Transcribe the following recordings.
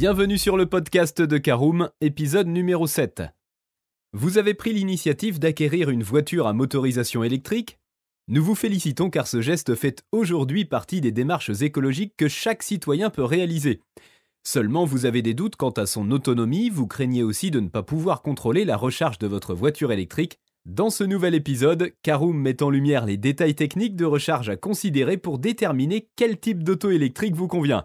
Bienvenue sur le podcast de Caroom, épisode numéro 7. Vous avez pris l'initiative d'acquérir une voiture à motorisation électrique? Nous vous félicitons car ce geste fait aujourd'hui partie des démarches écologiques que chaque citoyen peut réaliser. Seulement vous avez des doutes quant à son autonomie, vous craignez aussi de ne pas pouvoir contrôler la recharge de votre voiture électrique. Dans ce nouvel épisode, Caroom met en lumière les détails techniques de recharge à considérer pour déterminer quel type d'auto électrique vous convient.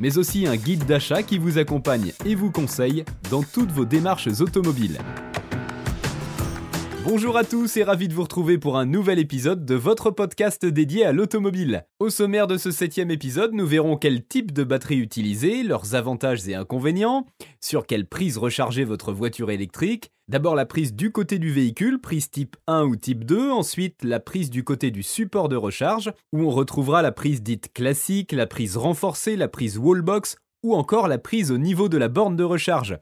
mais aussi un guide d'achat qui vous accompagne et vous conseille dans toutes vos démarches automobiles. Bonjour à tous et ravi de vous retrouver pour un nouvel épisode de votre podcast dédié à l'automobile. Au sommaire de ce septième épisode, nous verrons quel type de batterie utiliser, leurs avantages et inconvénients, sur quelle prise recharger votre voiture électrique, d'abord la prise du côté du véhicule, prise type 1 ou type 2, ensuite la prise du côté du support de recharge, où on retrouvera la prise dite classique, la prise renforcée, la prise wallbox, ou encore la prise au niveau de la borne de recharge.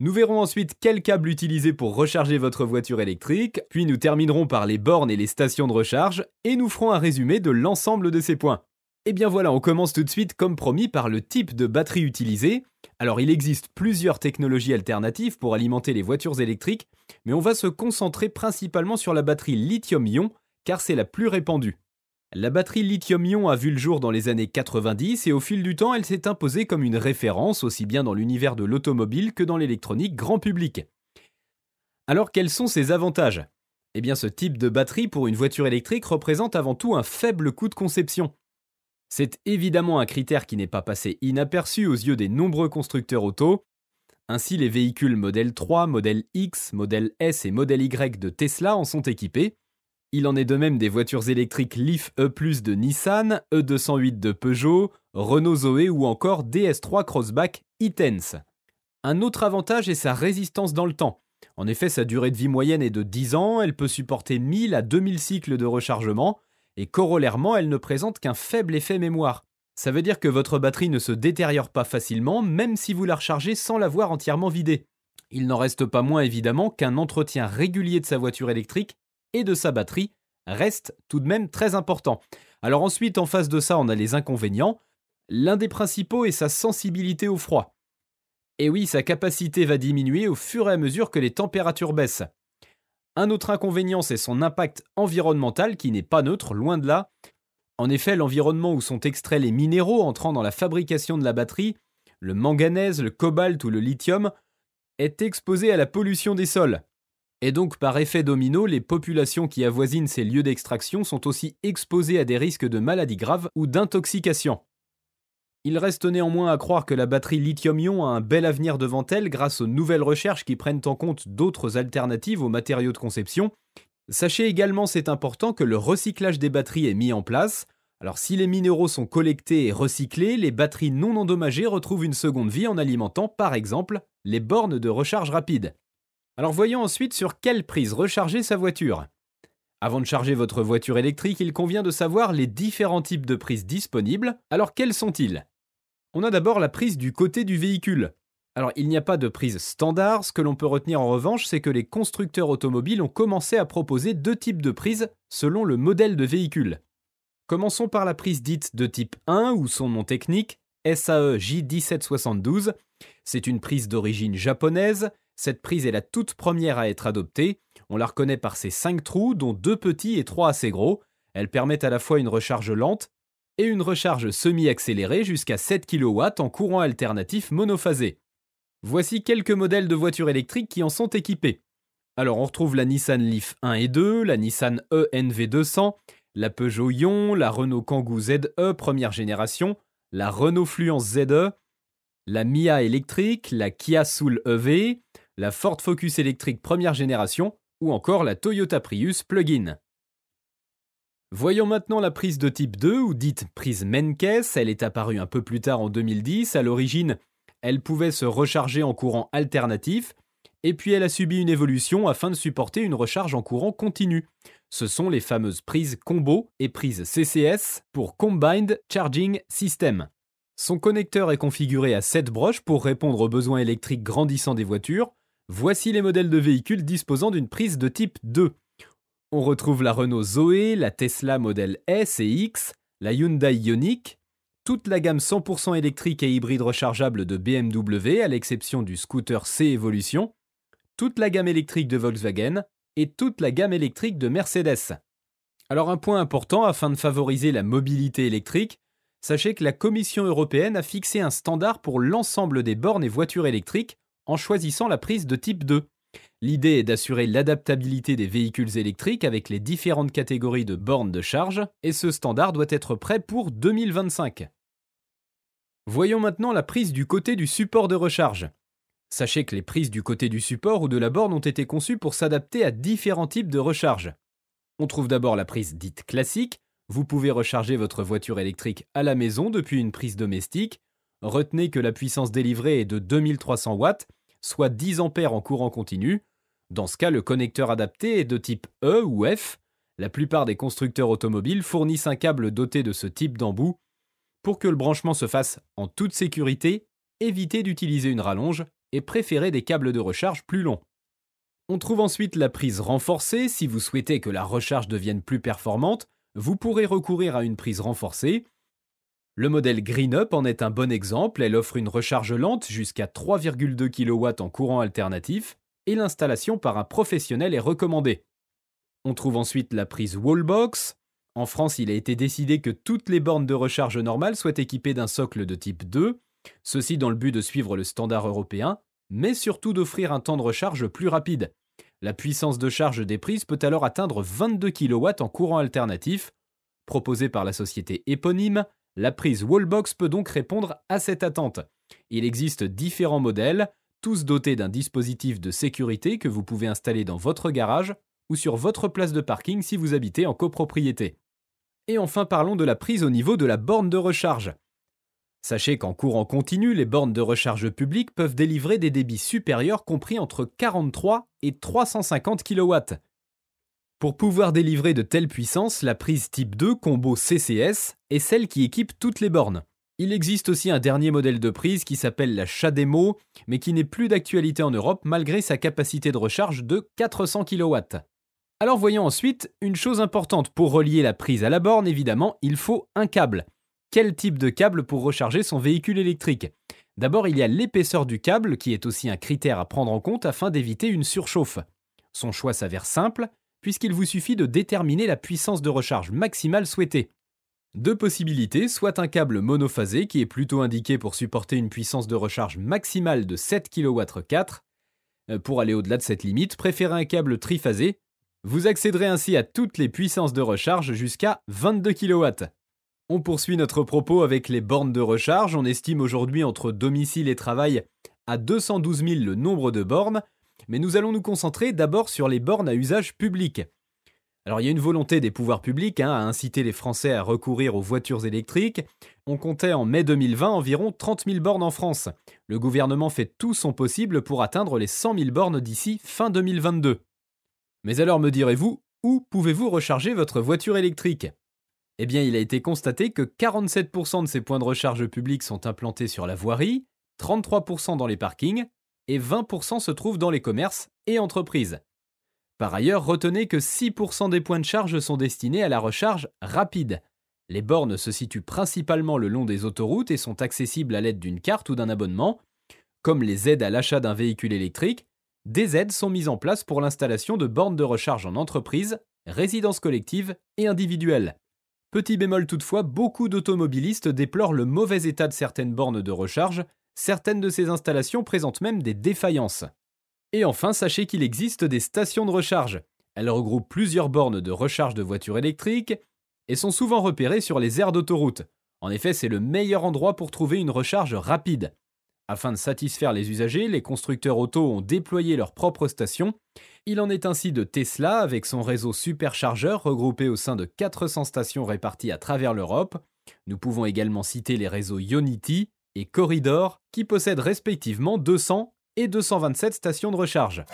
Nous verrons ensuite quel câble utiliser pour recharger votre voiture électrique, puis nous terminerons par les bornes et les stations de recharge, et nous ferons un résumé de l'ensemble de ces points. Et eh bien voilà, on commence tout de suite comme promis par le type de batterie utilisée. Alors il existe plusieurs technologies alternatives pour alimenter les voitures électriques, mais on va se concentrer principalement sur la batterie lithium-ion, car c'est la plus répandue. La batterie lithium-ion a vu le jour dans les années 90 et au fil du temps, elle s'est imposée comme une référence aussi bien dans l'univers de l'automobile que dans l'électronique grand public. Alors quels sont ses avantages? Eh bien ce type de batterie pour une voiture électrique représente avant tout un faible coût de conception. C'est évidemment un critère qui n'est pas passé inaperçu aux yeux des nombreux constructeurs auto. Ainsi les véhicules modèle 3, modèle X, modèle S et modèle Y de Tesla en sont équipés. Il en est de même des voitures électriques Leaf E+, de Nissan, E208 de Peugeot, Renault Zoé ou encore DS3 Crossback e-Tense. Un autre avantage est sa résistance dans le temps. En effet, sa durée de vie moyenne est de 10 ans, elle peut supporter 1000 à 2000 cycles de rechargement, et corollairement, elle ne présente qu'un faible effet mémoire. Ça veut dire que votre batterie ne se détériore pas facilement, même si vous la rechargez sans l'avoir entièrement vidée. Il n'en reste pas moins évidemment qu'un entretien régulier de sa voiture électrique et de sa batterie reste tout de même très important. Alors ensuite, en face de ça, on a les inconvénients. L'un des principaux est sa sensibilité au froid. Et oui, sa capacité va diminuer au fur et à mesure que les températures baissent. Un autre inconvénient, c'est son impact environnemental qui n'est pas neutre, loin de là. En effet, l'environnement où sont extraits les minéraux entrant dans la fabrication de la batterie, le manganèse, le cobalt ou le lithium, est exposé à la pollution des sols. Et donc, par effet domino, les populations qui avoisinent ces lieux d'extraction sont aussi exposées à des risques de maladies graves ou d'intoxication. Il reste néanmoins à croire que la batterie lithium-ion a un bel avenir devant elle grâce aux nouvelles recherches qui prennent en compte d'autres alternatives aux matériaux de conception. Sachez également, c'est important, que le recyclage des batteries est mis en place. Alors si les minéraux sont collectés et recyclés, les batteries non endommagées retrouvent une seconde vie en alimentant par exemple les bornes de recharge rapide. Alors voyons ensuite sur quelle prise recharger sa voiture. Avant de charger votre voiture électrique, il convient de savoir les différents types de prises disponibles. Alors quels sont-ils? On a d'abord la prise du côté du véhicule. Alors il n'y a pas de prise standard, ce que l'on peut retenir en revanche, c'est que les constructeurs automobiles ont commencé à proposer deux types de prises selon le modèle de véhicule. Commençons par la prise dite de type 1 ou son nom technique SAE J1772. C'est une prise d'origine japonaise cette prise est la toute première à être adoptée. On la reconnaît par ses 5 trous, dont deux petits et trois assez gros. Elle permet à la fois une recharge lente et une recharge semi-accélérée jusqu'à 7 kW en courant alternatif monophasé. Voici quelques modèles de voitures électriques qui en sont équipés. Alors on retrouve la Nissan Leaf 1 et 2, la Nissan E NV200, la Peugeot Ion, la Renault Kangoo ZE première génération, la Renault Fluence ZE, la Mia électrique, la Kia Soul EV, la Ford Focus électrique première génération ou encore la Toyota Prius plug-in. Voyons maintenant la prise de type 2 ou dite prise Menkes, elle est apparue un peu plus tard en 2010, à l'origine Elle pouvait se recharger en courant alternatif, et puis elle a subi une évolution afin de supporter une recharge en courant continu. Ce sont les fameuses prises combo et prises CCS pour Combined Charging System. Son connecteur est configuré à 7 broches pour répondre aux besoins électriques grandissants des voitures. Voici les modèles de véhicules disposant d'une prise de type 2. On retrouve la Renault Zoé, la Tesla modèle S et X, la Hyundai Ioniq, toute la gamme 100% électrique et hybride rechargeable de BMW à l'exception du scooter C Evolution, toute la gamme électrique de Volkswagen et toute la gamme électrique de Mercedes. Alors un point important afin de favoriser la mobilité électrique, sachez que la Commission européenne a fixé un standard pour l'ensemble des bornes et voitures électriques en choisissant la prise de type 2. L'idée est d'assurer l'adaptabilité des véhicules électriques avec les différentes catégories de bornes de charge, et ce standard doit être prêt pour 2025. Voyons maintenant la prise du côté du support de recharge. Sachez que les prises du côté du support ou de la borne ont été conçues pour s'adapter à différents types de recharge. On trouve d'abord la prise dite classique. Vous pouvez recharger votre voiture électrique à la maison depuis une prise domestique. Retenez que la puissance délivrée est de 2300 watts, soit 10 ampères en courant continu. Dans ce cas, le connecteur adapté est de type E ou F. La plupart des constructeurs automobiles fournissent un câble doté de ce type d'embout. Pour que le branchement se fasse en toute sécurité, évitez d'utiliser une rallonge et préférez des câbles de recharge plus longs. On trouve ensuite la prise renforcée. Si vous souhaitez que la recharge devienne plus performante, vous pourrez recourir à une prise renforcée. Le modèle GreenUp en est un bon exemple. Elle offre une recharge lente jusqu'à 3,2 kW en courant alternatif et l'installation par un professionnel est recommandée. On trouve ensuite la prise Wallbox. En France, il a été décidé que toutes les bornes de recharge normales soient équipées d'un socle de type 2 ceci dans le but de suivre le standard européen, mais surtout d'offrir un temps de recharge plus rapide. La puissance de charge des prises peut alors atteindre 22 kW en courant alternatif. Proposée par la société éponyme, la prise Wallbox peut donc répondre à cette attente. Il existe différents modèles, tous dotés d'un dispositif de sécurité que vous pouvez installer dans votre garage ou sur votre place de parking si vous habitez en copropriété. Et enfin parlons de la prise au niveau de la borne de recharge. Sachez qu'en courant continu, les bornes de recharge publique peuvent délivrer des débits supérieurs compris entre 43 et 350 kW. Pour pouvoir délivrer de telles puissances, la prise type 2 combo CCS est celle qui équipe toutes les bornes. Il existe aussi un dernier modèle de prise qui s'appelle la Chademo, mais qui n'est plus d'actualité en Europe malgré sa capacité de recharge de 400 kW. Alors voyons ensuite une chose importante pour relier la prise à la borne, évidemment, il faut un câble quel type de câble pour recharger son véhicule électrique? D'abord, il y a l'épaisseur du câble qui est aussi un critère à prendre en compte afin d'éviter une surchauffe. Son choix s'avère simple, puisqu'il vous suffit de déterminer la puissance de recharge maximale souhaitée. Deux possibilités, soit un câble monophasé qui est plutôt indiqué pour supporter une puissance de recharge maximale de 7 kW4. Euh, pour aller au-delà de cette limite, préférez un câble triphasé. Vous accéderez ainsi à toutes les puissances de recharge jusqu'à 22 kW. On poursuit notre propos avec les bornes de recharge. On estime aujourd'hui entre domicile et travail à 212 000 le nombre de bornes, mais nous allons nous concentrer d'abord sur les bornes à usage public. Alors il y a une volonté des pouvoirs publics hein, à inciter les Français à recourir aux voitures électriques. On comptait en mai 2020 environ 30 000 bornes en France. Le gouvernement fait tout son possible pour atteindre les 100 000 bornes d'ici fin 2022. Mais alors me direz-vous, où pouvez-vous recharger votre voiture électrique? Eh bien, il a été constaté que 47% de ces points de recharge publics sont implantés sur la voirie, 33% dans les parkings et 20% se trouvent dans les commerces et entreprises. Par ailleurs, retenez que 6% des points de charge sont destinés à la recharge rapide. Les bornes se situent principalement le long des autoroutes et sont accessibles à l'aide d'une carte ou d'un abonnement. Comme les aides à l'achat d'un véhicule électrique, des aides sont mises en place pour l'installation de bornes de recharge en entreprise, résidences collectives et individuelles. Petit bémol toutefois, beaucoup d'automobilistes déplorent le mauvais état de certaines bornes de recharge, certaines de ces installations présentent même des défaillances. Et enfin, sachez qu'il existe des stations de recharge. Elles regroupent plusieurs bornes de recharge de voitures électriques et sont souvent repérées sur les aires d'autoroute. En effet, c'est le meilleur endroit pour trouver une recharge rapide. Afin de satisfaire les usagers, les constructeurs auto ont déployé leurs propres stations. Il en est ainsi de Tesla avec son réseau superchargeur regroupé au sein de 400 stations réparties à travers l'Europe. Nous pouvons également citer les réseaux Ionity et Corridor, qui possèdent respectivement 200 et 227 stations de recharge.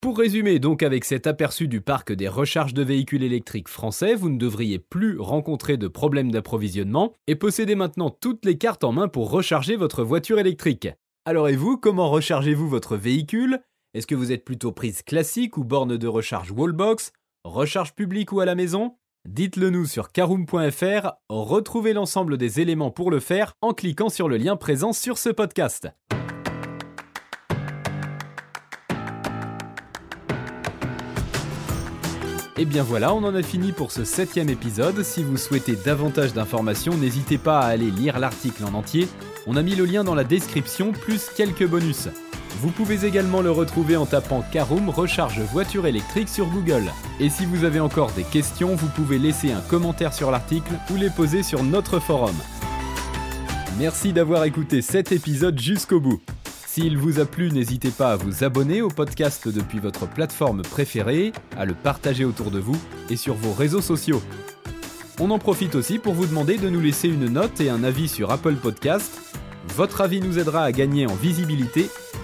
Pour résumer donc avec cet aperçu du parc des recharges de véhicules électriques français, vous ne devriez plus rencontrer de problèmes d'approvisionnement et possédez maintenant toutes les cartes en main pour recharger votre voiture électrique. Alors et vous, comment rechargez-vous votre véhicule? Est-ce que vous êtes plutôt prise classique ou borne de recharge wallbox? Recharge publique ou à la maison? Dites-le nous sur caroom.fr, retrouvez l'ensemble des éléments pour le faire en cliquant sur le lien présent sur ce podcast. Et bien voilà, on en a fini pour ce septième épisode. Si vous souhaitez davantage d'informations, n'hésitez pas à aller lire l'article en entier. On a mis le lien dans la description, plus quelques bonus. Vous pouvez également le retrouver en tapant Caroom Recharge voiture électrique sur Google. Et si vous avez encore des questions, vous pouvez laisser un commentaire sur l'article ou les poser sur notre forum. Merci d'avoir écouté cet épisode jusqu'au bout. S'il vous a plu, n'hésitez pas à vous abonner au podcast depuis votre plateforme préférée, à le partager autour de vous et sur vos réseaux sociaux. On en profite aussi pour vous demander de nous laisser une note et un avis sur Apple Podcast. Votre avis nous aidera à gagner en visibilité,